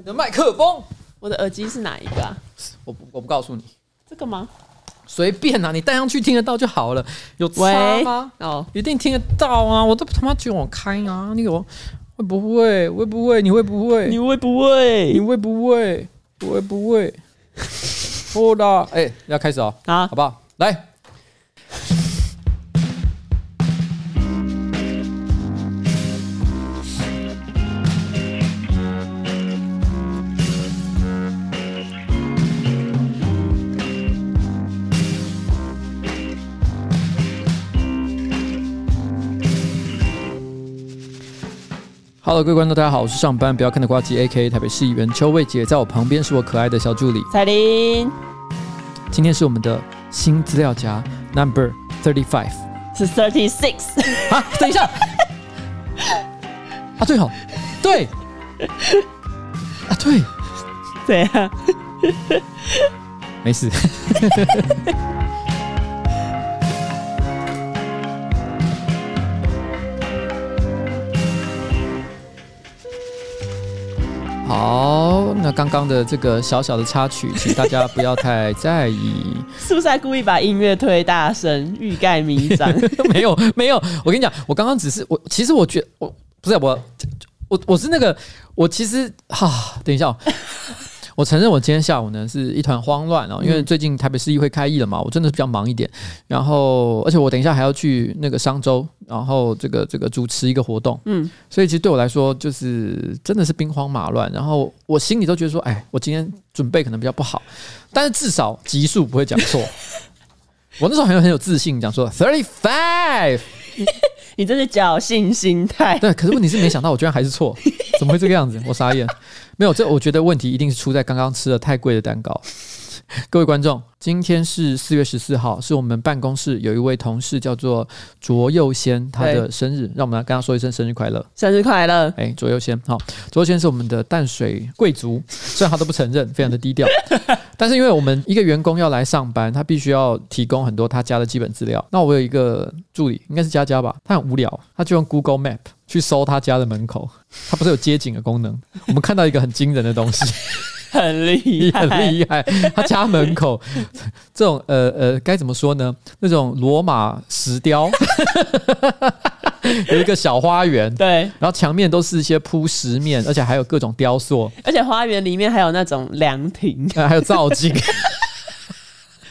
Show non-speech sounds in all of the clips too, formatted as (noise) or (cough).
你的麦克风，我的耳机是哪一个啊？我不我不告诉你，这个吗？随便啊，你戴上去听得到就好了。有差吗？哦，一定听得到啊！我都他妈叫我开啊！你我会不会？会不会？你会不会？你会不会？你会不会？我会不会？好啦，哎，要开始哦，啊，好不好？来。Hello，各位观众，大家好，我是上班不要看的瓜吉，A.K.A. 台北市议员邱魏杰，在我旁边是我可爱的小助理彩玲。今天是我们的新资料夹 Number Thirty Five，是 Thirty Six 啊？等一下，啊最好，对，啊对，对啊，没事。好，那刚刚的这个小小的插曲，请大家不要太在意。(laughs) 是不是在故意把音乐推大声，欲盖弥彰？(laughs) 没有，没有。我跟你讲，我刚刚只是我，其实我觉得我不是我，我我是那个，我其实哈，等一下。我承认，我今天下午呢是一团慌乱哦，因为最近台北市议会开议了嘛，我真的是比较忙一点。然后，而且我等一下还要去那个商周，然后这个这个主持一个活动，嗯，所以其实对我来说就是真的是兵荒马乱。然后我心里都觉得说，哎，我今天准备可能比较不好，但是至少级数不会讲错。我那时候很有很有自信讲说 thirty five，(laughs) 你这是侥幸心态。对，可是问题是没想到我居然还是错，怎么会这个样子？我傻眼。没有，这我觉得问题一定是出在刚刚吃了太贵的蛋糕。(laughs) 各位观众，今天是四月十四号，是我们办公室有一位同事叫做卓佑先，他的生日，让我们来跟他说一声生日快乐，生日快乐！哎，卓佑先，好，卓佑先是我们的淡水贵族，(laughs) 虽然他都不承认，非常的低调，(laughs) 但是因为我们一个员工要来上班，他必须要提供很多他家的基本资料。那我有一个助理，应该是佳佳吧，他很无聊，他就用 Google Map 去搜他家的门口，他不是有街景的功能，我们看到一个很惊人的东西。(laughs) 很厉害，很厉害。他家门口这种呃呃，该怎么说呢？那种罗马石雕，(laughs) 有一个小花园，对，然后墙面都是一些铺石面，而且还有各种雕塑，而且花园里面还有那种凉亭，(laughs) 还有造景，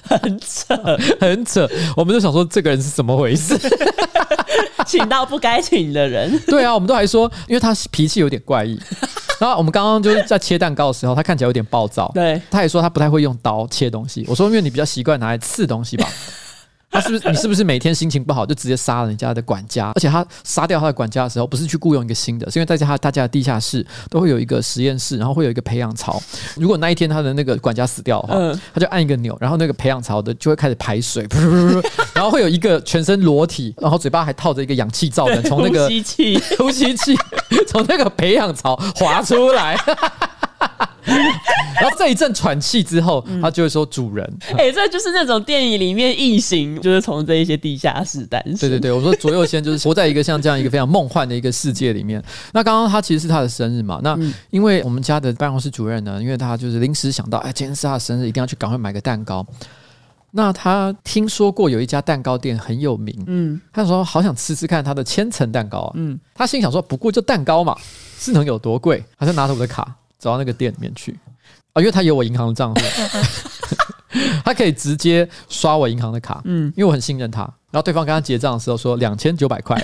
很扯，很扯。我们就想说，这个人是怎么回事？(laughs) 请到不该请的人。(laughs) 对啊，我们都还说，因为他脾气有点怪异。然后我们刚刚就是在切蛋糕的时候，他看起来有点暴躁。对，他也说他不太会用刀切东西。我说，因为你比较习惯拿来刺东西吧。他是不是你是不是每天心情不好就直接杀了人家的管家？而且他杀掉他的管家的时候，不是去雇佣一个新的，是因为在他大家的地下室都会有一个实验室，然后会有一个培养槽。如果那一天他的那个管家死掉的话，嗯、他就按一个钮，然后那个培养槽的就会开始排水噗，然后会有一个全身裸体，然后嘴巴还套着一个氧气罩的，从那个呼吸器，(laughs) 呼吸器从那个培养槽滑出来。(laughs) 然后这一阵喘气之后，他就会说：“主人，哎、欸，这就是那种电影里面异形，就是从这一些地下室诞生。”对对对，我说左右先就是活在一个像这样一个非常梦幻的一个世界里面。那刚刚他其实是他的生日嘛？那因为我们家的办公室主任呢，因为他就是临时想到，哎，今天是他的生日，一定要去赶快买个蛋糕。那他听说过有一家蛋糕店很有名，嗯，他说好想吃吃看他的千层蛋糕啊，嗯，他心想说，不过就蛋糕嘛，是能有多贵？他就拿着我的卡。走到那个店里面去。啊，因为他有我银行的账户，(laughs) 他可以直接刷我银行的卡，嗯，因为我很信任他。然后对方跟他结账的时候说两千九百块，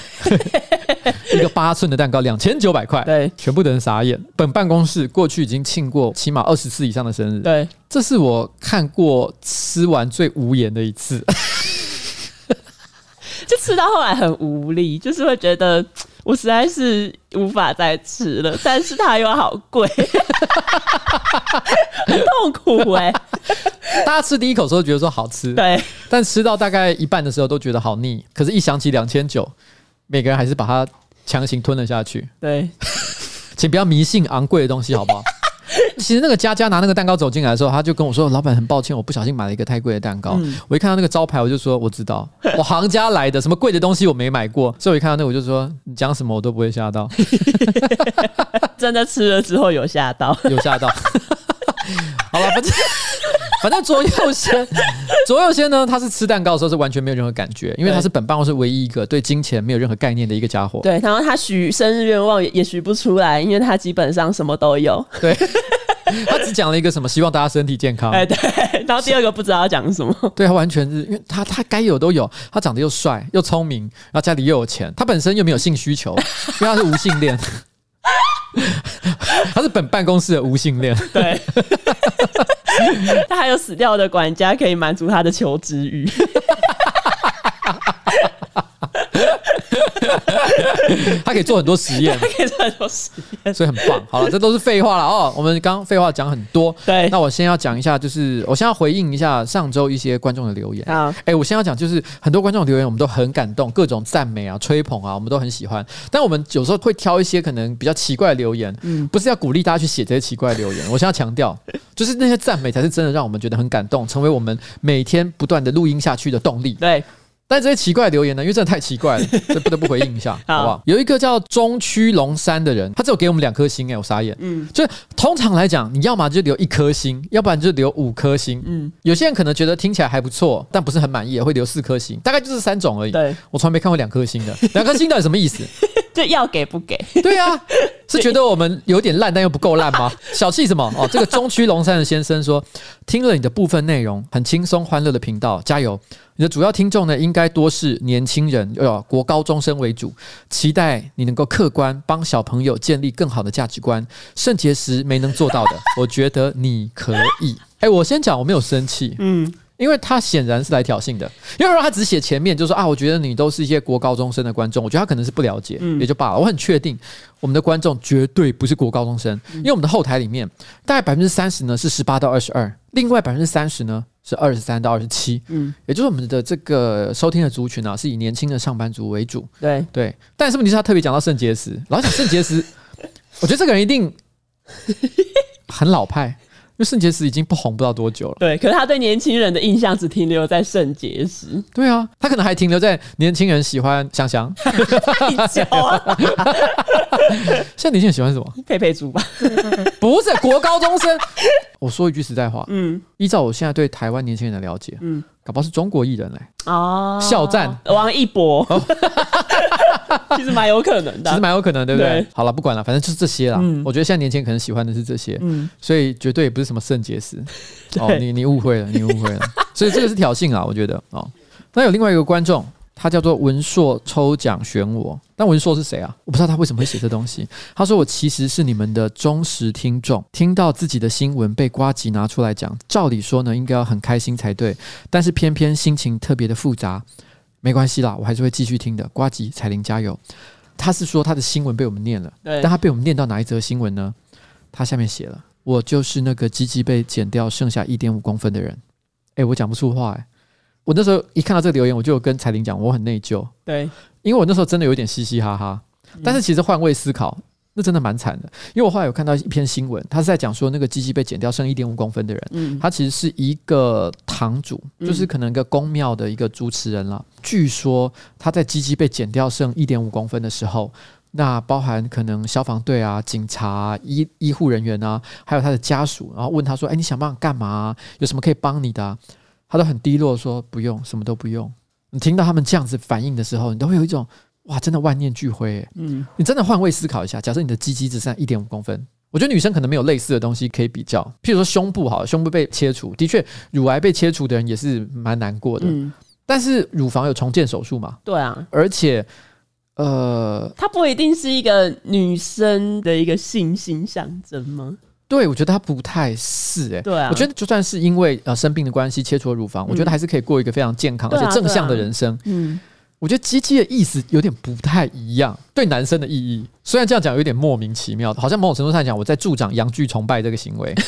(laughs) 一个八寸的蛋糕两千九百块，对，全部的人傻眼。本办公室过去已经庆过起码二十次以上的生日，对，这是我看过吃完最无言的一次，(laughs) 就吃到后来很无力，就是会觉得。我实在是无法再吃了，但是它又好贵，(laughs) 很痛苦哎、欸。(laughs) 大家吃第一口的时候觉得说好吃，对，但吃到大概一半的时候都觉得好腻。可是，一想起两千九，每个人还是把它强行吞了下去。对，(laughs) 请不要迷信昂贵的东西，好不好？(laughs) 其实那个佳佳拿那个蛋糕走进来的时候，他就跟我说：“老板，很抱歉，我不小心买了一个太贵的蛋糕。嗯”我一看到那个招牌，我就说：“我知道，我行家来的，什么贵的东西我没买过。”所以我一看到那个，我就说：“你讲什么我都不会吓到。(laughs) ”真的吃了之后有吓到，(laughs) 有吓到。好了，反正反正左右先，(laughs) 左右先呢，他是吃蛋糕的时候是完全没有任何感觉，因为他是本办公室唯一一个对金钱没有任何概念的一个家伙。对，然后他许生日愿望也也许不出来，因为他基本上什么都有。(laughs) 对，他只讲了一个什么，希望大家身体健康。哎，对。然后第二个不知道要讲什么。对，他完全是因为他他该有都有，他长得又帅又聪明，然后家里又有钱，他本身又没有性需求，因为他是无性恋。(laughs) (laughs) 他是本办公室的无性恋，(laughs) 对，(laughs) 他还有死掉的管家可以满足他的求知欲。(laughs) 他可以做很多实验，他可以做很多实验，所以很棒。好了，这都是废话了哦。我们刚刚废话讲很多，对。那我先要讲一下，就是我先要回应一下上周一些观众的留言。好，哎，我先要讲，就是很多观众留言，我们都很感动，各种赞美啊、吹捧啊，我们都很喜欢。但我们有时候会挑一些可能比较奇怪的留言，嗯，不是要鼓励大家去写这些奇怪的留言。我先要强调，(laughs) 就是那些赞美才是真的让我们觉得很感动，成为我们每天不断的录音下去的动力。对。但这些奇怪的留言呢，因为真的太奇怪了，(laughs) 这不得不回应一下，好不好？有一个叫中区龙山的人，他只有给我们两颗星，哎，我傻眼。嗯，就是通常来讲，你要么就留一颗星，要不然就留五颗星。嗯，有些人可能觉得听起来还不错，但不是很满意，也会留四颗星，大概就是三种而已。对，我从来没看过两颗星的，两颗星到底什么意思？(laughs) (laughs) 就要给不给？对啊，(laughs) 是觉得我们有点烂，但又不够烂吗？(laughs) 小气什么？哦，这个中区龙山的先生说，听了你的部分内容，很轻松欢乐的频道，加油。你的主要听众呢，应该多是年轻人，呃，国高中生为主。期待你能够客观帮小朋友建立更好的价值观。圣结石没能做到的，我觉得你可以。(laughs) 哎，我先讲，我没有生气，嗯，因为他显然是来挑衅的。因为如果他只写前面，就说啊，我觉得你都是一些国高中生的观众，我觉得他可能是不了解，也就罢了。我很确定，我们的观众绝对不是国高中生，因为我们的后台里面大概百分之三十呢是十八到二十二，另外百分之三十呢。是二十三到二十七，嗯，也就是我们的这个收听的族群啊，是以年轻的上班族为主，对对。但是问题是他特别讲到肾结石，老讲肾结石，(laughs) 我觉得这个人一定很老派。因为肾结石已经不红不知道多久了，对。可是他对年轻人的印象只停留在肾结石，对啊，他可能还停留在年轻人喜欢香香。太久啊！(laughs) 现在年轻人喜欢什么？佩佩猪吧？不是国高中生。(laughs) 我说一句实在话，嗯，依照我现在对台湾年轻人的了解，嗯。搞不好是中国艺人嘞哦，肖战、王一博，(laughs) 其实蛮有可能的，其实蛮有可能，对不对？对好了，不管了，反正就是这些啦。嗯、我觉得现在年轻人可能喜欢的是这些，嗯，所以绝对也不是什么肾结石。哦，你你误会了，你误会了。所以这个是挑衅啊，我觉得哦。那有另外一个观众。他叫做文硕抽奖选我，但文硕是谁啊？我不知道他为什么会写这东西。他说我其实是你们的忠实听众，听到自己的新闻被瓜吉拿出来讲，照理说呢应该要很开心才对，但是偏偏心情特别的复杂。没关系啦，我还是会继续听的。瓜吉彩铃加油！他是说他的新闻被我们念了，但他被我们念到哪一则新闻呢？他下面写了：我就是那个鸡鸡被剪掉剩下一点五公分的人。哎，我讲不出话哎。我那时候一看到这个留言，我就有跟彩玲讲，我很内疚。对，因为我那时候真的有点嘻嘻哈哈。但是其实换位思考，那真的蛮惨的。因为我后来有看到一篇新闻，他是在讲说那个鸡鸡被剪掉剩一点五公分的人，嗯，他其实是一个堂主，就是可能一个宫庙的一个主持人了。嗯，据说他在鸡鸡被剪掉剩一点五公分的时候，那包含可能消防队啊、警察啊、医医护人员啊，还有他的家属，然后问他说：“哎，你想办法干嘛？有什么可以帮你的啊？”他都很低落，说不用，什么都不用。你听到他们这样子反应的时候，你都会有一种哇，真的万念俱灰。嗯，你真的换位思考一下，假设你的鸡鸡只剩一点五公分，我觉得女生可能没有类似的东西可以比较。譬如说胸部，哈，胸部被切除，的确，乳癌被切除的人也是蛮难过的。嗯，但是乳房有重建手术嘛？对啊，而且，呃，它不一定是一个女生的一个性性象征吗？对，我觉得他不太是哎、欸。对啊，我觉得就算是因为呃生病的关系切除了乳房，嗯、我觉得还是可以过一个非常健康而且正向的人生。嗯，我觉得鸡鸡的意思有点不太一样，对男生的意义，虽然这样讲有点莫名其妙，好像某种程度上讲我在助长阳具崇拜这个行为。(laughs)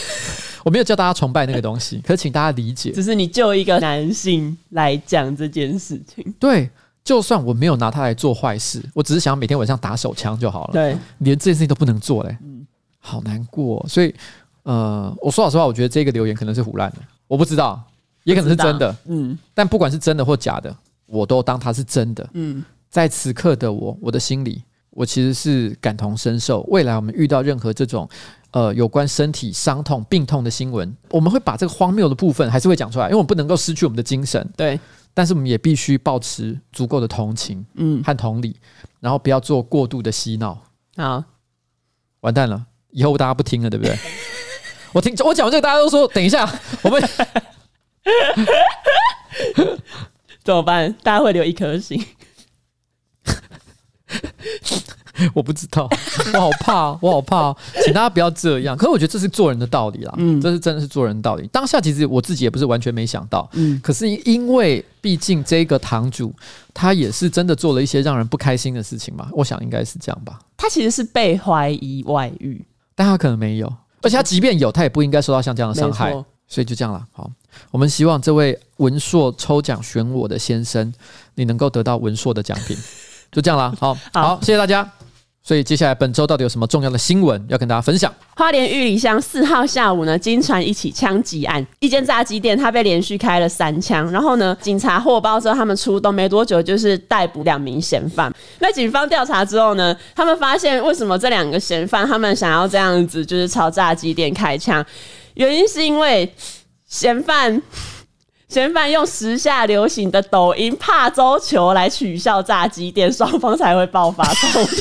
我没有叫大家崇拜那个东西，可是请大家理解，只是你就一个男性来讲这件事情。对，就算我没有拿它来做坏事，我只是想要每天晚上打手枪就好了。对，连这件事情都不能做嘞。嗯好难过，所以，呃，我说老实话，我觉得这个留言可能是胡乱的，我不知道，也可能是真的。嗯，但不管是真的或假的，我都当它是真的。嗯，在此刻的我，我的心里，我其实是感同身受。未来我们遇到任何这种呃有关身体伤痛、病痛的新闻，我们会把这个荒谬的部分还是会讲出来，因为我们不能够失去我们的精神。对。但是我们也必须保持足够的同情，嗯，和同理，然后不要做过度的洗脑。好，完蛋了，以后大家不听了，对不对？(laughs) 我听我讲完这个，大家都说等一下，(laughs) 我们怎么办？大家会留一颗心。(laughs) 我不知道，我好怕，我好怕，请大家不要这样。可是我觉得这是做人的道理啦，嗯，这是真的是做人的道理。当下其实我自己也不是完全没想到，嗯，可是因为毕竟这个堂主他也是真的做了一些让人不开心的事情嘛，我想应该是这样吧。他其实是被怀疑外遇，但他可能没有，而且他即便有，他也不应该受到像这样的伤害，所以就这样了。好，我们希望这位文硕抽奖选我的先生，你能够得到文硕的奖品，就这样了。(laughs) 好，好，谢谢大家。所以接下来本周到底有什么重要的新闻要跟大家分享？花莲玉里乡四号下午呢，惊传一起枪击案，一间炸鸡店，他被连续开了三枪。然后呢，警察获报之后，他们出动没多久，就是逮捕两名嫌犯。那警方调查之后呢，他们发现为什么这两个嫌犯他们想要这样子，就是朝炸鸡店开枪，原因是因为嫌犯。嫌犯用时下流行的抖音“怕周球”来取笑炸鸡店，双方才会爆发冲突。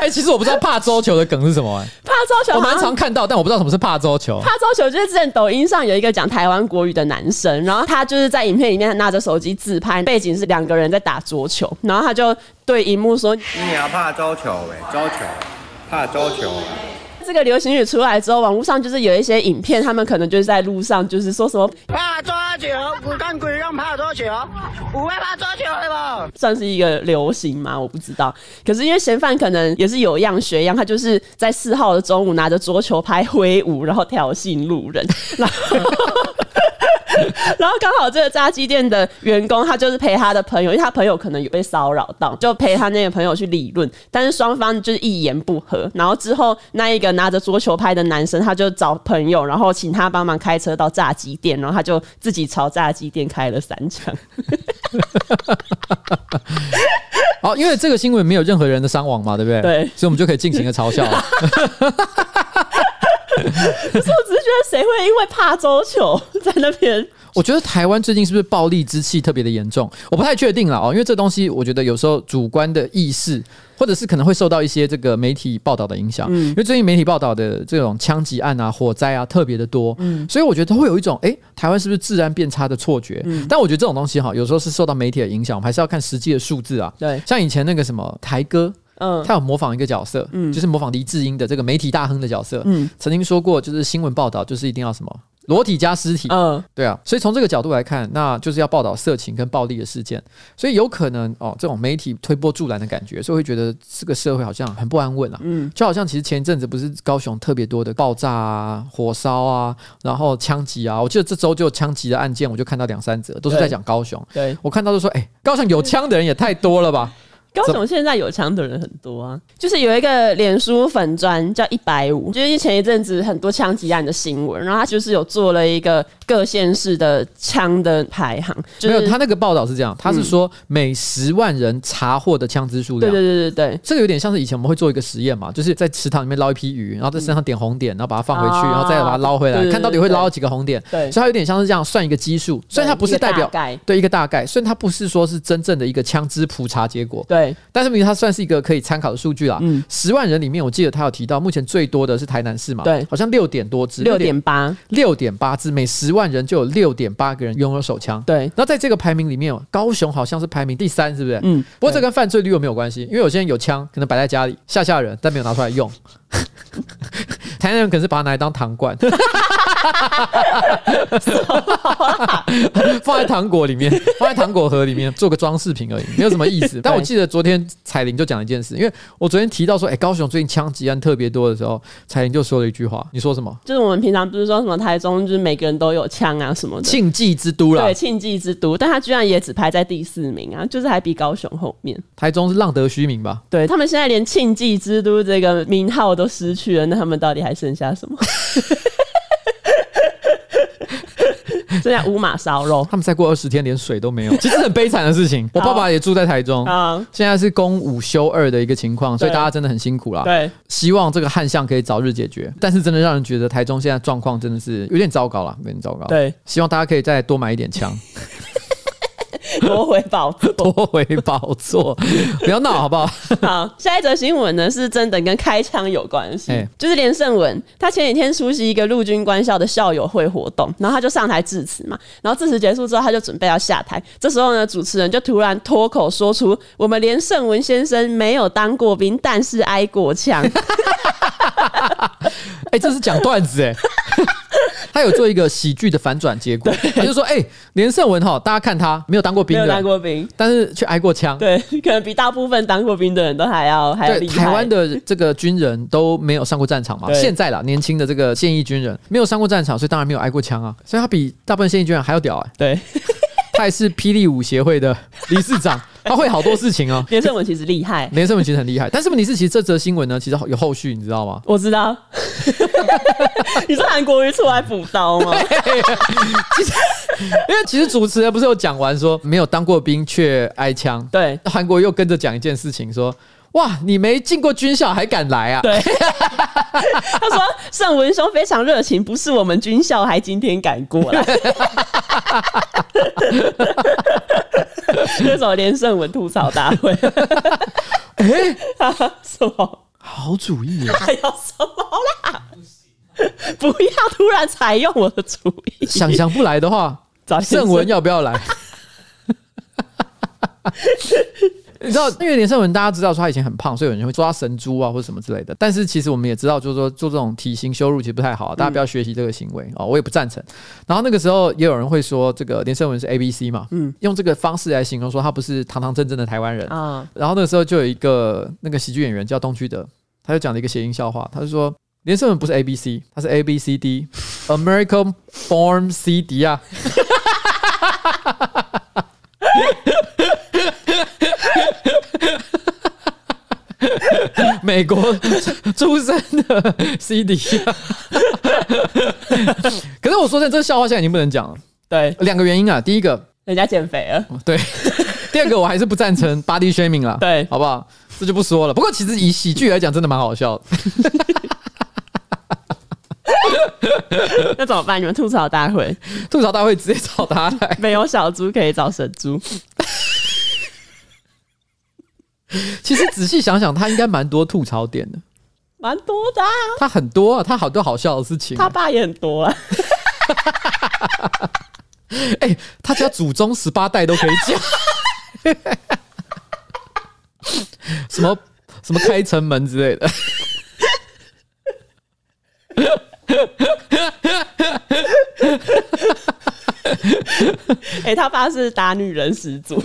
哎、欸，其实我不知道“怕周球”的梗是什么、欸。怕周球，我蛮常看到，但我不知道什么是“怕周球”。怕周球就是之前抖音上有一个讲台湾国语的男生，然后他就是在影片里面拿着手机自拍，背景是两个人在打桌球，然后他就对荧幕说：“你要怕周球哎，周球，怕周球。”这个流行语出来之后，网络上就是有一些影片，他们可能就是在路上，就是说什么怕抓球，不干鬼让怕抓球，不会怕抓球对不？算是一个流行吗？我不知道。可是因为嫌犯可能也是有样学样，他就是在四号的中午拿着桌球拍挥舞，然后挑衅路人，然后。(laughs) 然后刚好这个炸鸡店的员工，他就是陪他的朋友，因为他朋友可能有被骚扰到，就陪他那个朋友去理论。但是双方就是一言不合。然后之后那一个拿着桌球拍的男生，他就找朋友，然后请他帮忙开车到炸鸡店，然后他就自己朝炸鸡店开了三枪。好，因为这个新闻没有任何人的伤亡嘛，对不对？对，所以我们就可以尽情的嘲笑。(laughs) 可是我只是觉得，谁会因为怕周球在那边？我觉得台湾最近是不是暴力之气特别的严重？我不太确定了哦，因为这东西我觉得有时候主观的意识，或者是可能会受到一些这个媒体报道的影响。嗯，因为最近媒体报道的这种枪击案啊、火灾啊特别的多，嗯，所以我觉得会有一种哎，台湾是不是治安变差的错觉？嗯，但我觉得这种东西哈，有时候是受到媒体的影响，我们还是要看实际的数字啊。对，像以前那个什么台哥。嗯，他有模仿一个角色，嗯，就是模仿黎智英的这个媒体大亨的角色，嗯，曾经说过，就是新闻报道就是一定要什么裸体加尸体，嗯，对啊，所以从这个角度来看，那就是要报道色情跟暴力的事件，所以有可能哦，这种媒体推波助澜的感觉，所以会觉得这个社会好像很不安稳啊，嗯，就好像其实前一阵子不是高雄特别多的爆炸啊、火烧啊，然后枪击啊，我记得这周就枪击的案件，我就看到两三则，都是在讲高雄，对，我看到就说，哎，高雄有枪的人也太多了吧。高雄现在有枪的人很多啊，就是有一个脸书粉砖叫一百五，就是前一阵子很多枪击案的新闻，然后他就是有做了一个各县市的枪的排行，就是、没有他那个报道是这样，他是说每十万人查获的枪支数量，对对对对对，这个有点像是以前我们会做一个实验嘛，就是在池塘里面捞一批鱼，然后在身上点红点，然后把它放回去，然后再把它捞回来，看到底会捞到几个红点，对，所以它有点像是这样算一个基数，虽然它不是代表对，对一个大概，虽然它不是说是真正的一个枪支普查结果，对，但是因为它。算是一个可以参考的数据啦。嗯，十万人里面，我记得他有提到，目前最多的是台南市嘛？对，好像六点多支，六点八，六点八支，每十万人就有六点八个人拥有手枪。对，那在这个排名里面，高雄好像是排名第三，是不是？嗯。不过这跟犯罪率又没有关系，因为有些人有枪，可能摆在家里吓吓人，但没有拿出来用。(laughs) (laughs) 台南人可能是把它拿来当糖罐。(laughs) 放在糖果里面，放在糖果盒里面，做个装饰品而已，没有什么意思。(laughs) 但我记得昨天彩玲就讲了一件事，因为我昨天提到说，哎、欸，高雄最近枪击案特别多的时候，彩玲就说了一句话，你说什么？就是我们平常不是说什么台中就是每个人都有枪啊什么的，庆忌之都啦，对，庆忌之都，但他居然也只排在第四名啊，就是还比高雄后面。台中是浪得虚名吧？对，他们现在连庆忌之都这个名号都失去了，那他们到底还剩下什么？(laughs) (laughs) 剩下五马烧肉，他们再过二十天连水都没有，其实很悲惨的事情。(laughs) 我爸爸也住在台中，现在是公五休二的一个情况，所以大家真的很辛苦啦。对，希望这个旱象可以早日解决，但是真的让人觉得台中现在状况真的是有点糟糕了，有点糟糕。对，希望大家可以再多买一点枪。(laughs) (laughs) 夺回宝座，(laughs) 夺回宝座，(laughs) 不要闹好不好？好，下一则新闻呢是真的跟开枪有关系，欸、就是连胜文他前几天出席一个陆军官校的校友会活动，然后他就上台致辞嘛，然后致辞结束之后他就准备要下台，这时候呢主持人就突然脱口说出：“我们连胜文先生没有当过兵，但是挨过枪。”哎，这是讲段子哎。他有做一个喜剧的反转结果，(laughs) 他就说：“哎，连胜文哈，大家看他没有当过兵，没有当过兵，但是却挨过枪，对，(laughs) 可能比大部分当过兵的人都还要还要厉害。台湾的这个军人都没有上过战场嘛，现在啦，年轻的这个现役军人没有上过战场，所以当然没有挨过枪啊，所以他比大部分现役军人还要屌哎，对。”他也是霹雳舞协会的理事长，他会好多事情哦。(laughs) 连胜文其实厉害，连胜文其实很厉害，但是问题是，其实这则新闻呢，其实有后续，你知道吗？我知道。(laughs) 你是韩国瑜出来补刀吗？(laughs) 其实，因为其实主持人不是有讲完说没有当过兵却挨枪，对，韩国瑜又跟着讲一件事情说。哇，你没进过军校还敢来啊？对，(laughs) 他说盛文兄非常热情，不是我们军校还今天敢过来。(laughs) 这首连胜文吐槽大会，哎、(laughs) 欸，什么好主意啊？还有什么啦？不要突然采用我的主意。想想不来的话，胜文要不要来？你知道，因为连胜文大家知道说他以前很胖，所以有人会说他神猪啊或者什么之类的。但是其实我们也知道，就是说做这种体型羞辱其实不太好，大家不要学习这个行为啊、嗯哦，我也不赞成。然后那个时候也有人会说，这个连胜文是 A B C 嘛，嗯，用这个方式来形容说他不是堂堂正正的台湾人啊。然后那个时候就有一个那个喜剧演员叫东区德，他就讲了一个谐音笑话，他就说连胜文不是 A B C，他是 A B C D，American Born C D 啊。(laughs) (laughs) 美国出生的 CD，可是我说真的，这个笑话现在已经不能讲了。对，两个原因啊。第一个，人家减肥了。对。(laughs) 第二个，我还是不赞成 body shaming 了。对，好不好？这就不说了。不过其实以喜剧来讲，真的蛮好笑的。(laughs) 那怎么办？你们吐槽大会，吐槽大会直接找他来。没有小猪可以找神猪。(laughs) 其实仔细想想，他应该蛮多吐槽点的，蛮多的、啊。他很多啊，他好多好笑的事情。他爸也很多啊。(laughs) 哎、欸，他家祖宗十八代都可以讲。(laughs) 什么什么开城门之类的。哎、欸，他爸是打女人始祖。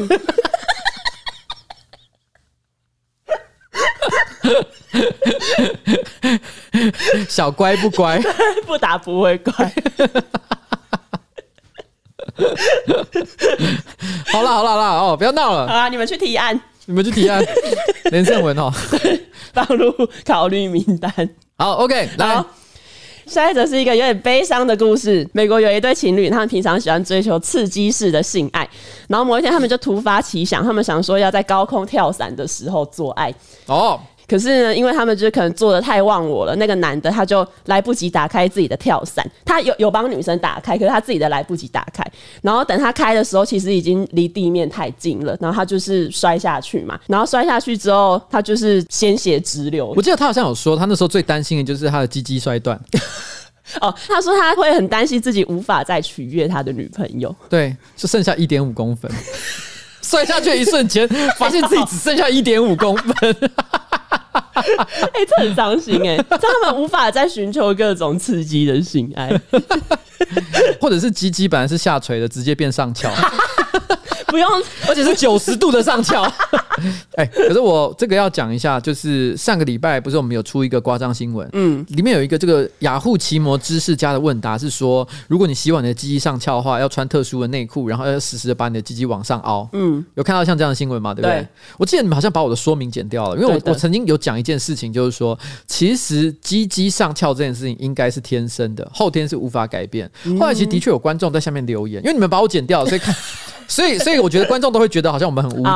小乖不乖？(laughs) 不打不会乖。(laughs) 好了好了好了哦，不要闹了。好啊，你们去提案，你们去提案。(laughs) 连胜文哦，放入考虑名单。好，OK，来。下一则是一个有点悲伤的故事。美国有一对情侣，他们平常喜欢追求刺激式的性爱，然后某一天他们就突发奇想，他们想说要在高空跳伞的时候做爱。哦。可是呢，因为他们就是可能做的太忘我了，那个男的他就来不及打开自己的跳伞，他有有帮女生打开，可是他自己的来不及打开，然后等他开的时候，其实已经离地面太近了，然后他就是摔下去嘛，然后摔下去之后，他就是鲜血直流。我记得他好像有说，他那时候最担心的就是他的鸡鸡摔断。(laughs) 哦，他说他会很担心自己无法再取悦他的女朋友，对，就剩下一点五公分，(laughs) 摔下去的一瞬间，发现自己只剩下一点五公分。哎、欸，这很伤心哎、欸，这他们无法再寻求各种刺激的性爱，或者是鸡鸡本来是下垂的，直接变上翘。(laughs) 不用，(laughs) 而且是九十度的上翘。(laughs) 哎、欸，可是我这个要讲一下，就是上个礼拜不是我们有出一个夸张新闻，嗯，里面有一个这个雅虎奇摩知识家的问答是说，如果你希望你的鸡鸡上翘的话，要穿特殊的内裤，然后要实时的把你的鸡鸡往上凹。嗯，有看到像这样的新闻吗？对不对？对，我记得你们好像把我的说明剪掉了，因为我我曾经有讲一件事情，就是说，其实鸡鸡上翘这件事情应该是天生的，后天是无法改变。后来其实的确有观众在下面留言，因为你们把我剪掉了，所以看。(laughs) 所以，所以我觉得观众都会觉得好像我们很无知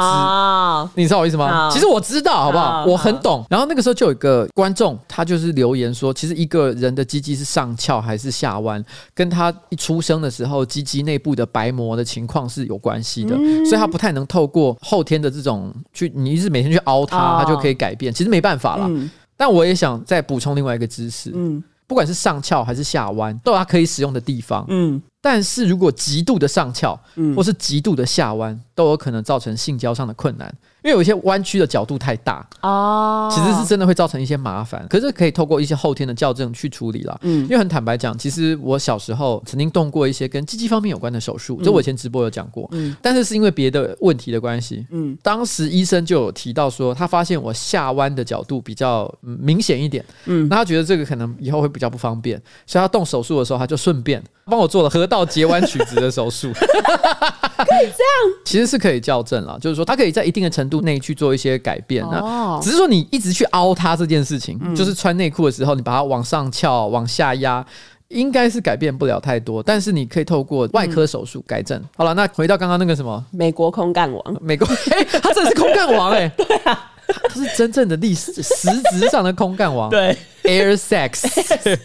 ，oh, 你知道我意思吗？Oh. 其实我知道，好不好？Oh. 我很懂。然后那个时候就有一个观众，他就是留言说，其实一个人的鸡鸡是上翘还是下弯，跟他一出生的时候鸡鸡内部的白膜的情况是有关系的，嗯、所以他不太能透过后天的这种去，你一直每天去凹它，oh. 它就可以改变。其实没办法了。嗯、但我也想再补充另外一个知识，嗯，不管是上翘还是下弯，都有它可以使用的地方，嗯。但是如果极度的上翘，或是极度的下弯，都有可能造成性交上的困难。因为有一些弯曲的角度太大哦，其实是真的会造成一些麻烦。可是可以透过一些后天的校正去处理了。嗯，因为很坦白讲，其实我小时候曾经动过一些跟鸡鸡方面有关的手术，这我以前直播有讲过。嗯，但是是因为别的问题的关系。嗯，当时医生就有提到说，他发现我下弯的角度比较明显一点。嗯，那他觉得这个可能以后会比较不方便，所以他动手术的时候，他就顺便 (laughs) 帮我做了河道截弯取直的手术。可 (laughs) 以这样？其实是可以校正了，就是说他可以在一定的程度内去做一些改变。啊，只是说你一直去凹它这件事情，就是穿内裤的时候，你把它往上翘、往下压，应该是改变不了太多。但是你可以透过外科手术改正。好了，那回到刚刚那个什么，美国空干王，美国，(laughs) 哎，他真的是空干王哎，(laughs) 对啊。(laughs) 他是真正的历史实质上的空干王，(laughs) 对，air sex，air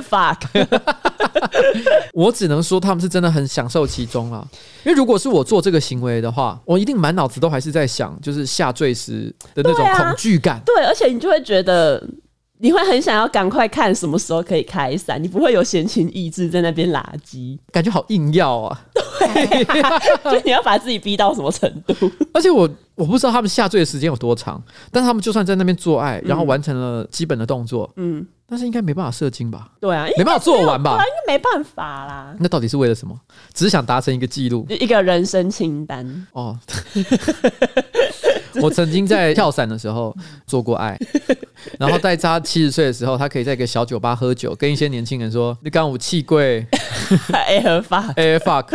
(laughs) fuck，我只能说他们是真的很享受其中了。因为如果是我做这个行为的话，我一定满脑子都还是在想，就是下坠时的那种恐惧感對、啊。对，而且你就会觉得。你会很想要赶快看什么时候可以开伞，你不会有闲情逸致在那边垃圾，感觉好硬要啊！对，(laughs) 就你要把自己逼到什么程度？而且我我不知道他们下坠的时间有多长，但他们就算在那边做爱，然后完成了基本的动作，嗯，但是应该没办法射精吧？对啊，没办法做完吧？应该没办法啦。那到底是为了什么？只是想达成一个记录，一个人生清单哦。我曾经在跳伞的时候做过爱，然后在他七十岁的时候，他可以在一个小酒吧喝酒，跟一些年轻人说：“你刚我气贵，air fuck，air fuck，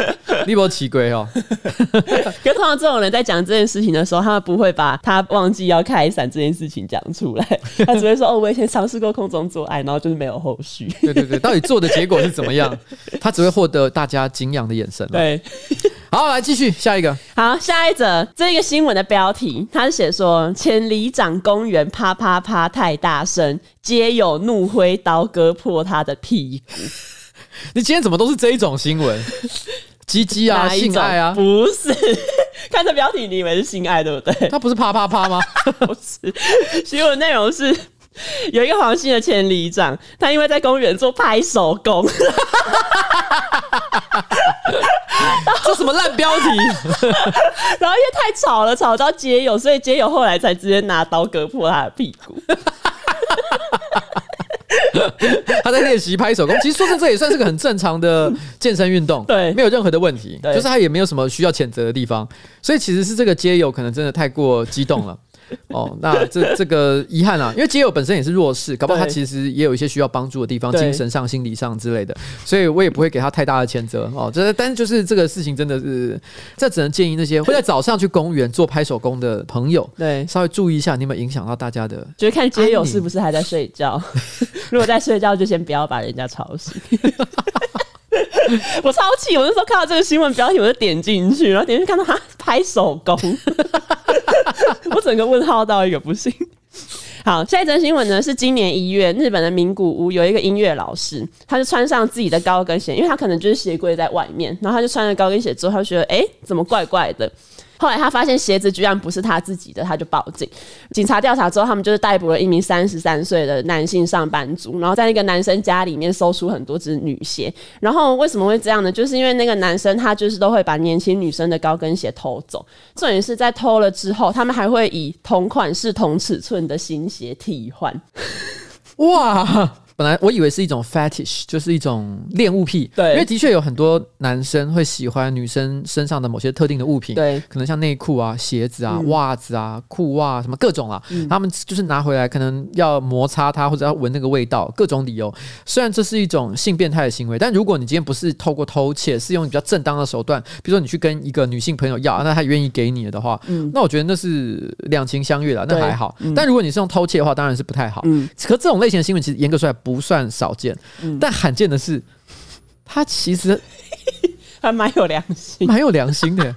你不气贵哦。(laughs) ”可是通常这种人在讲这件事情的时候，他们不会把他忘记要开伞这件事情讲出来，他只会说：“哦，我以前尝试过空中做爱，然后就是没有后续。”对对对，到底做的结果是怎么样？他只会获得大家敬仰的眼神。对。好，来继续下一个。好，下一则这个新闻的标题，他是写说前里长公园啪啪啪太大声，皆有怒挥刀割破他的屁股。(laughs) 你今天怎么都是这一种新闻？(laughs) 鸡鸡啊，性爱啊？不是，(laughs) 看这标题你以为是性爱对不对？他不是啪啪啪吗？不是，新闻内容是有一个黄姓的前里长，他因为在公园做拍手工。这什么烂标题？然后因为太吵了，吵到街友，所以街友后来才直接拿刀割破他的屁股。(laughs) 他在练习拍手功，其实说真的，这也算是个很正常的健身运动，对，没有任何的问题，就是他也没有什么需要谴责的地方，所以其实是这个街友可能真的太过激动了。(laughs) 哦，那这这个遗憾啊，因为街友本身也是弱势，搞不好他其实也有一些需要帮助的地方，精神上、心理上之类的，所以我也不会给他太大的谴责哦。这但是就是这个事情真的是，这只能建议那些会在早上去公园做拍手工的朋友，对，稍微注意一下，你有没有影响到大家的？就是看街友是不是还在睡觉，(laughs) 如果在睡觉，就先不要把人家吵醒。(laughs) 我超气！我那时候看到这个新闻标题，我就点进去，然后点进去看到他拍手工，(laughs) 我整个问号到一个不行。好，下一则新闻呢是今年一月，日本的名古屋有一个音乐老师，他就穿上自己的高跟鞋，因为他可能就是鞋柜在外面，然后他就穿了高跟鞋之后，他就觉得哎、怎么怪怪的？后来他发现鞋子居然不是他自己的，他就报警。警察调查之后，他们就是逮捕了一名三十三岁的男性上班族，然后在那个男生家里面搜出很多只女鞋。然后为什么会这样呢？就是因为那个男生他就是都会把年轻女生的高跟鞋偷走，重点是在偷了之后，他们还会以同款式、同尺寸的新鞋替换。(laughs) 哇！本来我以为是一种 fetish，就是一种恋物癖。对，因为的确有很多男生会喜欢女生身上的某些特定的物品。对，可能像内裤啊、鞋子啊、袜子啊、裤袜什么各种啊，嗯、他们就是拿回来，可能要摩擦它或者要闻那个味道，各种理由。虽然这是一种性变态的行为，但如果你今天不是透过偷窃，是用比较正当的手段，比如说你去跟一个女性朋友要，那她愿意给你的话，嗯，那我觉得那是两情相悦了，那还好。嗯、但如果你是用偷窃的话，当然是不太好。嗯，可这种类型的新闻其实严格说来。不算少见，嗯、但罕见的是，他其实 (laughs) 还蛮有良心，蛮有良心的。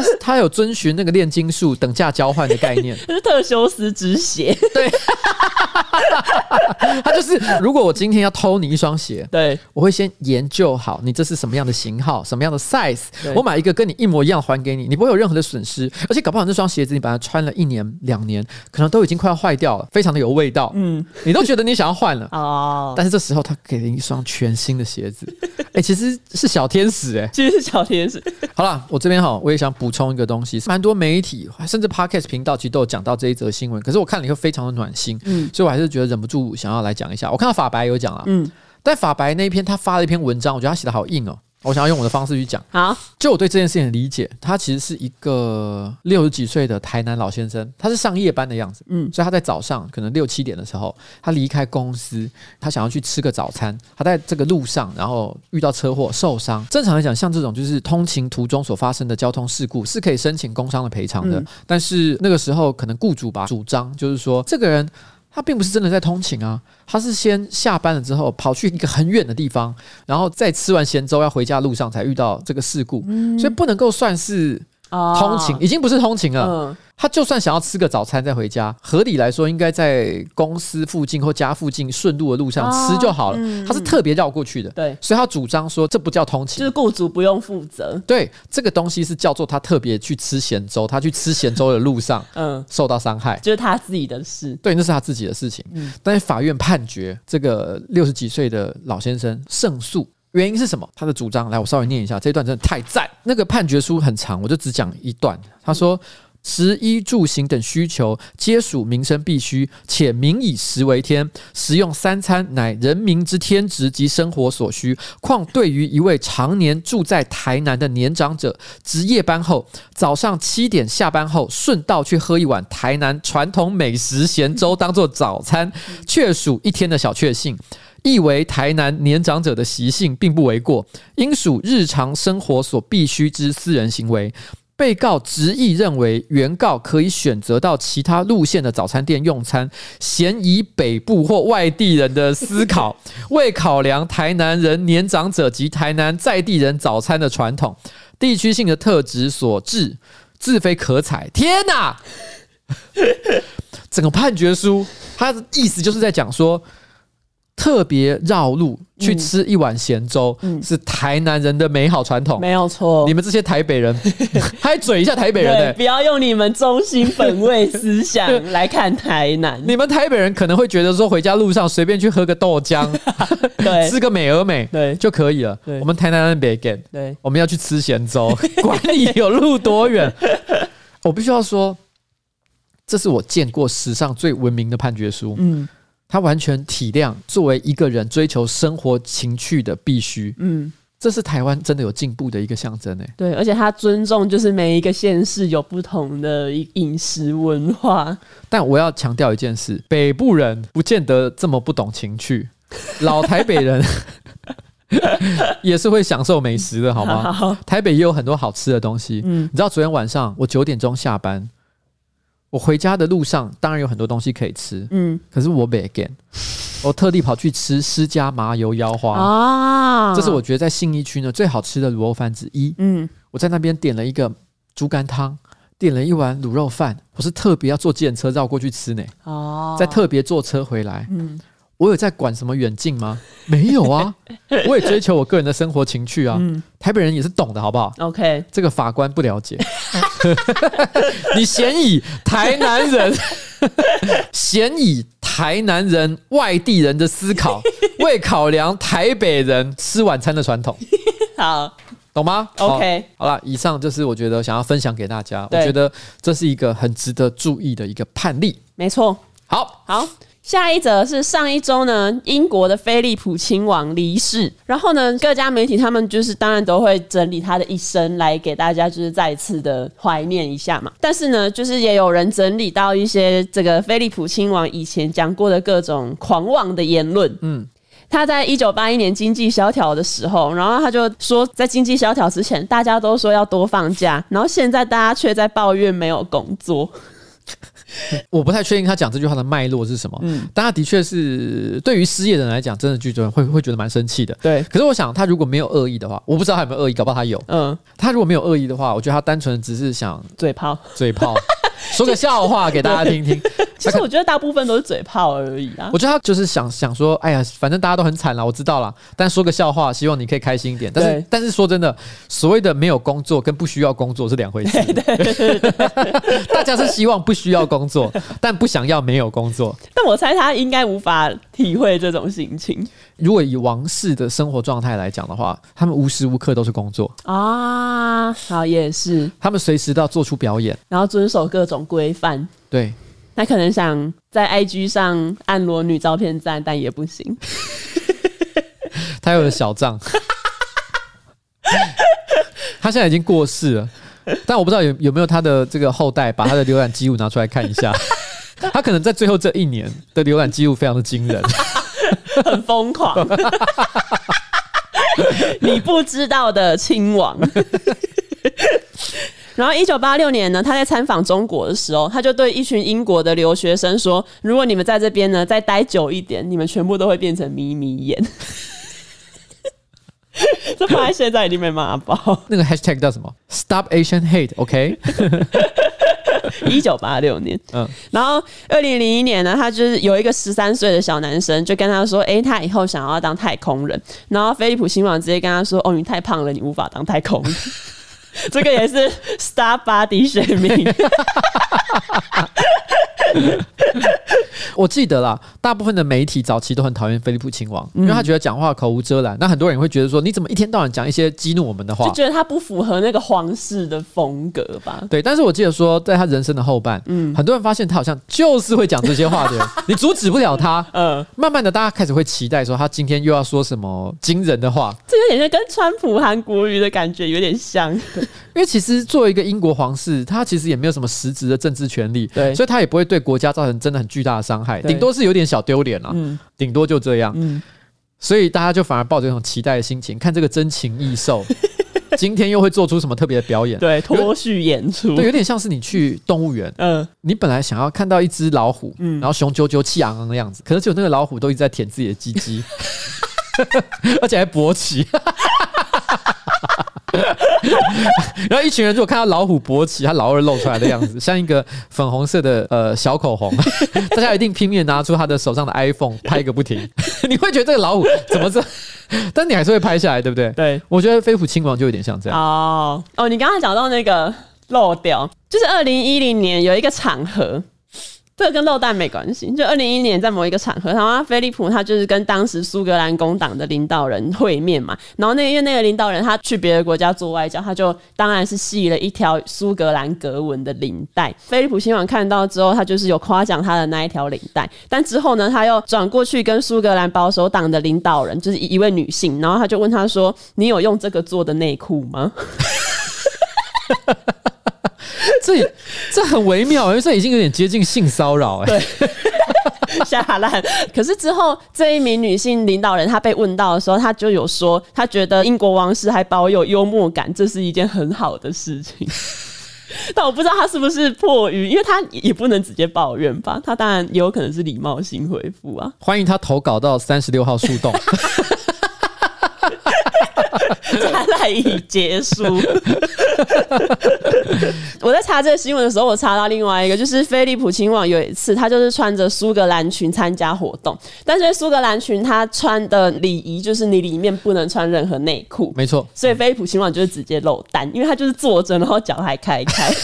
他他有遵循那个炼金术等价交换的概念，(laughs) 是特修斯之鞋。(laughs) 对，(laughs) 他就是如果我今天要偷你一双鞋，对，我会先研究好你这是什么样的型号，什么样的 size，我买一个跟你一模一样还给你，你不会有任何的损失。而且搞不好那双鞋子你把它穿了一年两年，可能都已经快要坏掉了，非常的有味道，嗯，你都觉得你想要换了哦。但是这时候他给了一双全新的鞋子，哎、欸，其实是小天使哎、欸，其实是小天使。好了，我这边哈，我也想。补充一个东西，蛮多媒体甚至 Podcast 频道其实都有讲到这一则新闻，可是我看了以后非常的暖心，嗯，所以我还是觉得忍不住想要来讲一下。我看到法白有讲啊，嗯，但法白那一篇他发了一篇文章，我觉得他写的好硬哦。我想要用我的方式去讲。好，就我对这件事情的理解，他其实是一个六十几岁的台南老先生，他是上夜班的样子，嗯，所以他在早上可能六七点的时候，他离开公司，他想要去吃个早餐，他在这个路上，然后遇到车祸受伤。正常来讲，像这种就是通勤途中所发生的交通事故，是可以申请工伤的赔偿的。嗯，但是那个时候，可能雇主吧主张就是说，这个人。他并不是真的在通勤啊，他是先下班了之后跑去一个很远的地方，然后在吃完咸粥要回家路上才遇到这个事故，嗯、所以不能够算是通勤，哦、已经不是通勤了。嗯他就算想要吃个早餐再回家，合理来说应该在公司附近或家附近顺路的路上吃就好了。他是特别绕过去的，对，所以他主张说这不叫通勤，就是雇主不用负责。对，这个东西是叫做他特别去吃咸粥，他去吃咸粥的路上，(laughs) 嗯，受到伤害，就是他自己的事。对，那是他自己的事情。嗯，但是法院判决这个六十几岁的老先生胜诉，原因是什么？他的主张，来，我稍微念一下，这一段真的太赞。那个判决书很长，我就只讲一段。他说。食衣住行等需求皆属民生必须，且民以食为天，食用三餐乃人民之天职及生活所需。况对于一位常年住在台南的年长者，值夜班后早上七点下班后，顺道去喝一碗台南传统美食咸粥当做早餐，(laughs) 确属一天的小确幸，亦为台南年长者的习性，并不为过，应属日常生活所必须之私人行为。被告执意认为，原告可以选择到其他路线的早餐店用餐，嫌疑北部或外地人的思考，(laughs) 未考量台南人年长者及台南在地人早餐的传统、地区性的特质所致，自非可采。天哪！(laughs) 整个判决书，他的意思就是在讲说。特别绕路去吃一碗咸粥，嗯、是台南人的美好传统，没有错。你们这些台北人，(laughs) 还嘴一下台北人、欸？不要用你们中心本位思想 (laughs) 来看台南。你们台北人可能会觉得说，回家路上随便去喝个豆浆，(laughs) 对，吃个美而美，对就可以了。对我们台南人别干，对，我们要去吃咸粥，管你有路多远。我必须要说，这是我见过史上最文明的判决书。嗯。他完全体谅作为一个人追求生活情趣的必须，嗯，这是台湾真的有进步的一个象征诶。对，而且他尊重就是每一个县市有不同的饮食文化。但我要强调一件事：北部人不见得这么不懂情趣，老台北人 (laughs) 也是会享受美食的，好吗？好，台北也有很多好吃的东西。嗯，你知道昨天晚上我九点钟下班。我回家的路上，当然有很多东西可以吃，嗯，可是我没给，我特地跑去吃施家麻油腰花。啊，这是我觉得在信义区呢最好吃的卤肉饭之一，嗯，我在那边点了一个猪肝汤，点了一碗卤肉饭，我是特别要坐计程车绕过去吃呢，哦，再特别坐车回来，嗯，我有在管什么远近吗？没有啊，(laughs) 我也追求我个人的生活情趣啊。嗯、台北人也是懂的，好不好？OK，这个法官不了解，(laughs) (laughs) 你嫌以台南人，嫌以台南人外地人的思考，未考量台北人吃晚餐的传统。好，懂吗？OK，好了，以上就是我觉得想要分享给大家，我觉得这是一个很值得注意的一个判例。没错，好，好。下一则是上一周呢，英国的菲利普亲王离世，然后呢，各家媒体他们就是当然都会整理他的一生来给大家就是再次的怀念一下嘛。但是呢，就是也有人整理到一些这个菲利普亲王以前讲过的各种狂妄的言论。嗯，他在一九八一年经济萧条的时候，然后他就说，在经济萧条之前，大家都说要多放假，然后现在大家却在抱怨没有工作。(laughs) 我不太确定他讲这句话的脉络是什么，嗯，但他的确是对于失业的人来讲，真的剧中会会觉得蛮生气的，对。可是我想，他如果没有恶意的话，我不知道他有没有恶意，搞不好他有，嗯。他如果没有恶意的话，我觉得他单纯只是想嘴炮，嘴炮。(laughs) 说个笑话给大家听听。(laughs) 其实我觉得大部分都是嘴炮而已啊。我觉得他就是想想说，哎呀，反正大家都很惨了，我知道了。但说个笑话，希望你可以开心一点。但是，但是说真的，所谓的没有工作跟不需要工作是两回事。(laughs) 大家是希望不需要工作，但不想要没有工作。(laughs) 但我猜他应该无法体会这种心情。如果以王室的生活状态来讲的话，他们无时无刻都是工作啊。好，也是。他们随时都要做出表演，然后遵守各种规范。对，他可能想在 IG 上按裸女照片赞，但也不行。(laughs) 他有个小账，(laughs) 他现在已经过世了，但我不知道有有没有他的这个后代把他的浏览记录拿出来看一下。他可能在最后这一年的浏览记录非常的惊人。(laughs) 很疯狂，(laughs) 你不知道的亲王。(laughs) 然后，一九八六年呢，他在参访中国的时候，他就对一群英国的留学生说：“如果你们在这边呢，再待久一点，你们全部都会变成眯眯眼。”这放在现在已经被骂爆。那个 hashtag 叫什么？Stop Asian Hate，OK？、Okay? 一九八六年，嗯，然后二零零一年呢，他就是有一个十三岁的小男生，就跟他说：“哎、欸，他以后想要当太空人。”然后菲利普亲王直接跟他说：“哦，你太胖了，你无法当太空人。(laughs) ”这个也是 star Body Shaming。(laughs) (laughs) 我记得啦，大部分的媒体早期都很讨厌菲利普亲王，因为他觉得讲话口无遮拦。那很多人会觉得说，你怎么一天到晚讲一些激怒我们的话？就觉得他不符合那个皇室的风格吧？对。但是我记得说，在他人生的后半，嗯，很多人发现他好像就是会讲这些话的人，(laughs) 你阻止不了他。嗯，慢慢的，大家开始会期待说，他今天又要说什么惊人的话。这有点像跟川普韩国瑜的感觉有点像。对，因为其实作为一个英国皇室，他其实也没有什么实质的政治权利，对，所以他也不会对国家造成真的很巨大的伤害，顶多是有点小丢脸了，顶多就这样。嗯，所以大家就反而抱着一种期待的心情，看这个真情异兽 (laughs) 今天又会做出什么特别的表演？对，脱序演出，对，有点像是你去动物园，嗯，你本来想要看到一只老虎，嗯，然后雄赳赳、气昂昂的样子，可是只有那个老虎都一直在舔自己的鸡鸡，(laughs) (laughs) 而且还勃起。(laughs) 然后一群人如果看到老虎勃起，他老二露出来的样子，像一个粉红色的呃小口红，(laughs) 大家一定拼命拿出他的手上的 iPhone (laughs) 拍个不停。你会觉得这个老虎怎么这？但你还是会拍下来，对不对？对，我觉得菲利普亲王就有点像这样。哦哦，你刚刚讲到那个漏掉，就是二零一零年有一个场合。这跟漏蛋没关系。就二零一一年，在某一个场合，然后菲利普他就是跟当时苏格兰工党的领导人会面嘛。然后那因为那个领导人他去别的国家做外交，他就当然是系了一条苏格兰格纹的领带。菲利普亲王看到之后，他就是有夸奖他的那一条领带。但之后呢，他又转过去跟苏格兰保守党的领导人，就是一位女性，然后他就问他说：“你有用这个做的内裤吗？” (laughs) (laughs) 这这很微妙，因为这已经有点接近性骚扰哎。对，(laughs) 吓烂。可是之后这一名女性领导人，她被问到的时候，她就有说，她觉得英国王室还保有幽默感，这是一件很好的事情。(laughs) 但我不知道她是不是迫于，因为她也不能直接抱怨吧？她当然也有可能是礼貌性回复啊。欢迎她投稿到三十六号树洞。加赖已结束。(laughs) 我在查这个新闻的时候，我查到另外一个，就是菲利普亲王有一次，他就是穿着苏格兰裙参加活动，但是苏格兰裙他穿的礼仪就是你里面不能穿任何内裤，没错，所以菲利普亲王就是直接露蛋，因为他就是坐着，然后脚还开开。(laughs)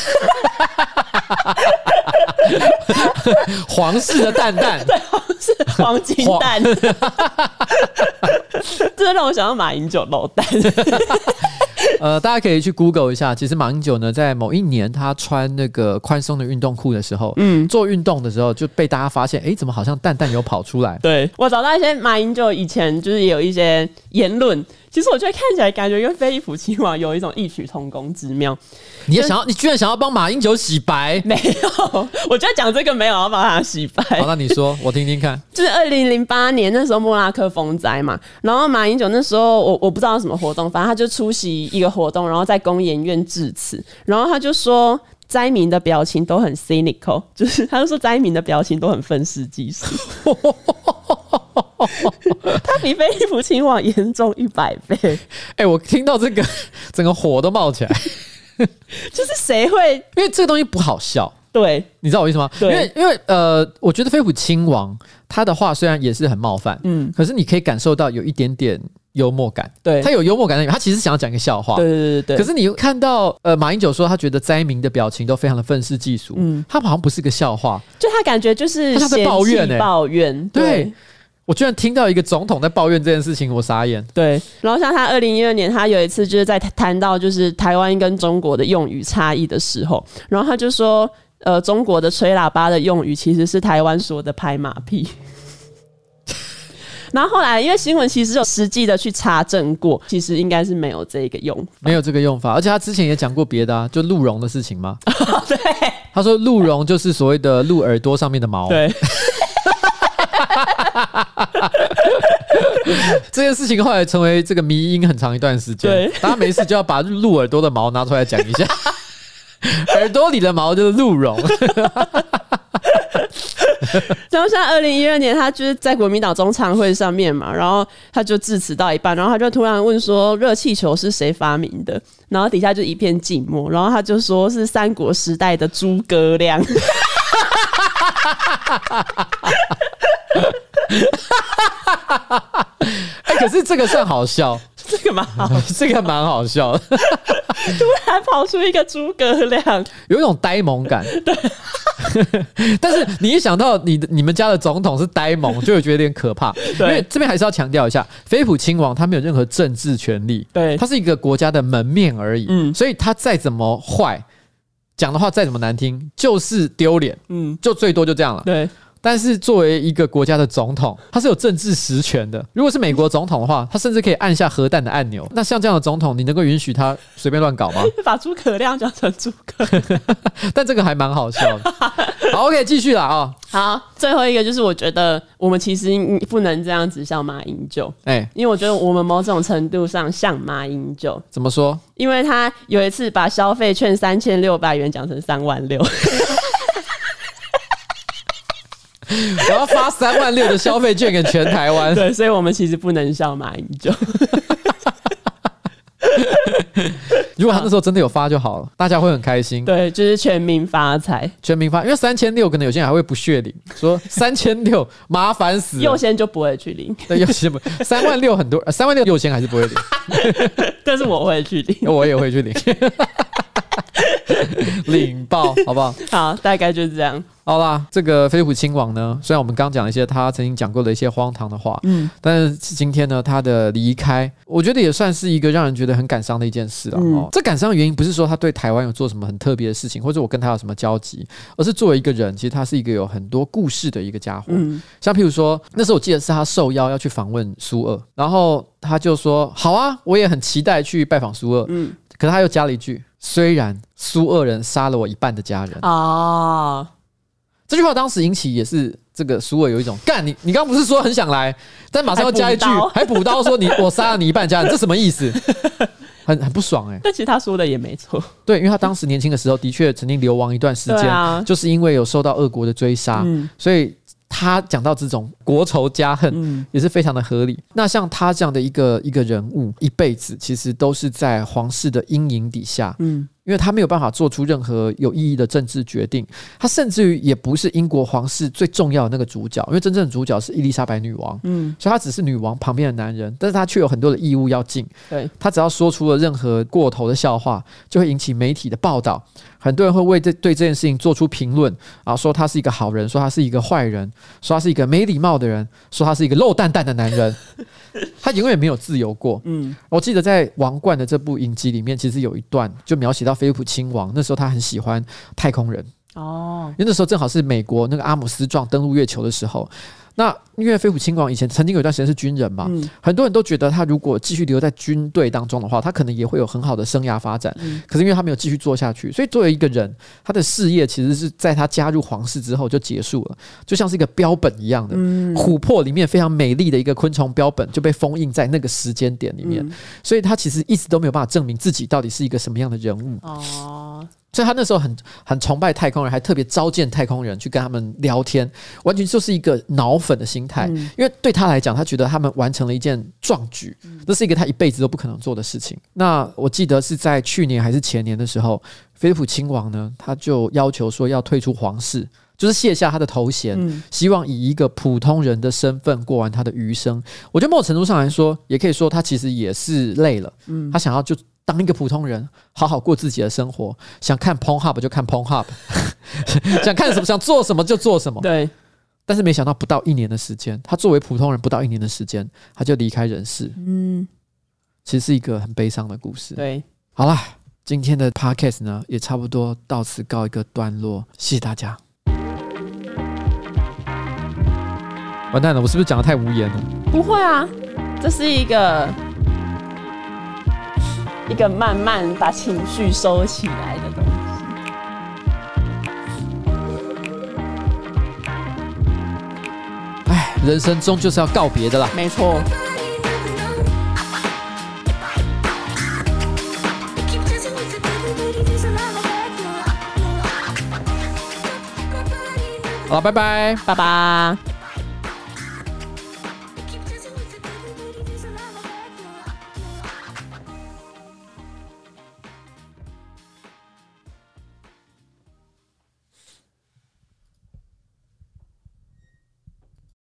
(laughs) 皇室的蛋蛋，(laughs) 对，皇室黄金蛋，(laughs) 这让我想到马英九老蛋。呃，大家可以去 Google 一下，其实马英九呢，在某一年他穿那个宽松的运动裤的时候，嗯，做运动的时候就被大家发现，哎、欸，怎么好像蛋蛋有跑出来？对，我找到一些马英九以前就是也有一些言论。其实我觉得看起来感觉跟菲利普亲王有一种异曲同工之妙。你也想要，你居然想要帮马英九洗白？(laughs) 没有，我觉得讲这个没有要帮他洗白。好，那你说，我听听看。(laughs) 就是二零零八年那时候莫拉克风灾嘛，然后马英九那时候我我不知道什么活动，反正他就出席一个活动，然后在工研院致辞，然后他就说灾民的表情都很 cynical，就是他就说灾民的表情都很愤世嫉俗。(laughs) (laughs) 他比菲利普亲王严重一百倍。(laughs) 哎、欸，我听到这个，(laughs) 整个火都冒起来。就是谁会？因为这个东西不好笑。对，你知道我意思吗？因为因为呃，我觉得菲利普亲王他的话虽然也是很冒犯，嗯，可是你可以感受到有一点点幽默感。对，他有幽默感在里面，他其实想要讲一个笑话。对对对对。可是你看到呃，马英九说他觉得灾民的表情都非常的愤世嫉俗，嗯，他好像不是个笑话，就他感觉就是他在抱怨、欸，抱怨，对。对我居然听到一个总统在抱怨这件事情，我傻眼。对，然后像他二零一二年，他有一次就是在谈到就是台湾跟中国的用语差异的时候，然后他就说，呃，中国的吹喇叭的用语其实是台湾说的拍马屁。(laughs) 然后后来因为新闻其实有实际的去查证过，其实应该是没有这个用法，没有这个用法，而且他之前也讲过别的啊，就鹿茸的事情嘛。(laughs) 对，他说鹿茸就是所谓的鹿耳朵上面的毛。对。(laughs) 这件事情后来成为这个迷因很长一段时间。对，大家没事就要把鹿耳朵的毛拿出来讲一下，(laughs) 耳朵里的毛就是鹿茸。(laughs) 然后像二零一二年，他就是在国民党中常会上面嘛，然后他就致辞到一半，然后他就突然问说：“热气球是谁发明的？”然后底下就一片静默，然后他就说是三国时代的诸葛亮。(laughs) 哎，可是这个算好笑，这个蛮好，这个蛮好笑的。(laughs) (laughs) 突然跑出一个诸葛亮，有一种呆萌感。对，但是你一想到你的你们家的总统是呆萌，就会觉得有点可怕。对，因为这边还是要强调一下，菲利普亲王他没有任何政治权利，对，他是一个国家的门面而已。嗯，所以他再怎么坏，讲的话再怎么难听，就是丢脸。嗯，就最多就这样了。对。但是作为一个国家的总统，他是有政治实权的。如果是美国总统的话，他甚至可以按下核弹的按钮。那像这样的总统，你能够允许他随便乱搞吗？把诸葛亮讲成诸葛，(laughs) 但这个还蛮好笑的。好，OK，继续了啊、哦。好，最后一个就是我觉得我们其实不能这样子像马英九，哎、欸，因为我觉得我们某种程度上像马英九。怎么说？因为他有一次把消费券三千六百元讲成三万六。(laughs) 我要发三万六的消费券给全台湾。对，所以我们其实不能笑马英九。(laughs) 如果他那时候真的有发就好了，大家会很开心。对，就是全民发财，全民发。因为三千六，可能有些人还会不屑领，说三千六麻烦死了。右先就不会去领。对，右先不。(laughs) 三万六很多，三万六右先还是不会领。但是我会去领，我也会去领。(laughs) 领爆，好不好？好，大概就是这样。好啦，这个飞虎亲王呢，虽然我们刚讲了一些他曾经讲过的一些荒唐的话，嗯，但是今天呢，他的离开，我觉得也算是一个让人觉得很感伤的一件事了。嗯、哦，这感伤的原因不是说他对台湾有做什么很特别的事情，或者我跟他有什么交集，而是作为一个人，其实他是一个有很多故事的一个家伙。嗯，像譬如说，那时候我记得是他受邀要去访问苏二，然后他就说：“好啊，我也很期待去拜访苏二。”嗯，可是他又加了一句：“虽然苏俄人杀了我一半的家人。”啊。这句话当时引起也是这个苏俄有一种干你，你刚刚不是说很想来，但马上要加一句，还补刀说你我杀了你一半家人，这什么意思？(laughs) 很很不爽哎、欸。但其实他说的也没错，对，因为他当时年轻的时候的确曾经流亡一段时间，啊、就是因为有受到俄国的追杀，嗯、所以他讲到这种国仇家恨，嗯，也是非常的合理。那像他这样的一个一个人物，一辈子其实都是在皇室的阴影底下，嗯。因为他没有办法做出任何有意义的政治决定，他甚至于也不是英国皇室最重要的那个主角，因为真正的主角是伊丽莎白女王，嗯，所以他只是女王旁边的男人，但是他却有很多的义务要尽。对，他只要说出了任何过头的笑话，就会引起媒体的报道，很多人会为这对这件事情做出评论啊，说他是一个好人，说他是一个坏人，说他是一个没礼貌的人，说他是一个肉蛋蛋的男人，(laughs) 他永远没有自由过。嗯，我记得在《王冠》的这部影集里面，其实有一段就描写到。菲利普亲王那时候他很喜欢太空人。哦，因为那时候正好是美国那个阿姆斯壮登陆月球的时候。那因为菲利普亲王以前曾经有一段时间是军人嘛，很多人都觉得他如果继续留在军队当中的话，他可能也会有很好的生涯发展。可是因为他没有继续做下去，所以作为一个人，他的事业其实是在他加入皇室之后就结束了，就像是一个标本一样的琥珀里面非常美丽的一个昆虫标本就被封印在那个时间点里面，所以他其实一直都没有办法证明自己到底是一个什么样的人物哦。所以他那时候很很崇拜太空人，还特别召见太空人去跟他们聊天，完全就是一个脑粉的心态。因为对他来讲，他觉得他们完成了一件壮举，这是一个他一辈子都不可能做的事情。那我记得是在去年还是前年的时候，菲利普亲王呢，他就要求说要退出皇室，就是卸下他的头衔，希望以一个普通人的身份过完他的余生。我觉得某种程度上来说，也可以说他其实也是累了，他想要就。当一个普通人，好好过自己的生活。想看 Pornhub 就看 Pornhub，(laughs) 想看什么想做什么就做什么。对。但是没想到不到一年的时间，他作为普通人不到一年的时间，他就离开人世。嗯。其实是一个很悲伤的故事。对。好啦，今天的 Podcast 呢也差不多到此告一个段落。谢谢大家。完蛋了，我是不是讲的太无言了？不会啊，这是一个。一个慢慢把情绪收起来的东西。哎，人生终究是要告别的啦。没错。好了，拜拜，拜拜。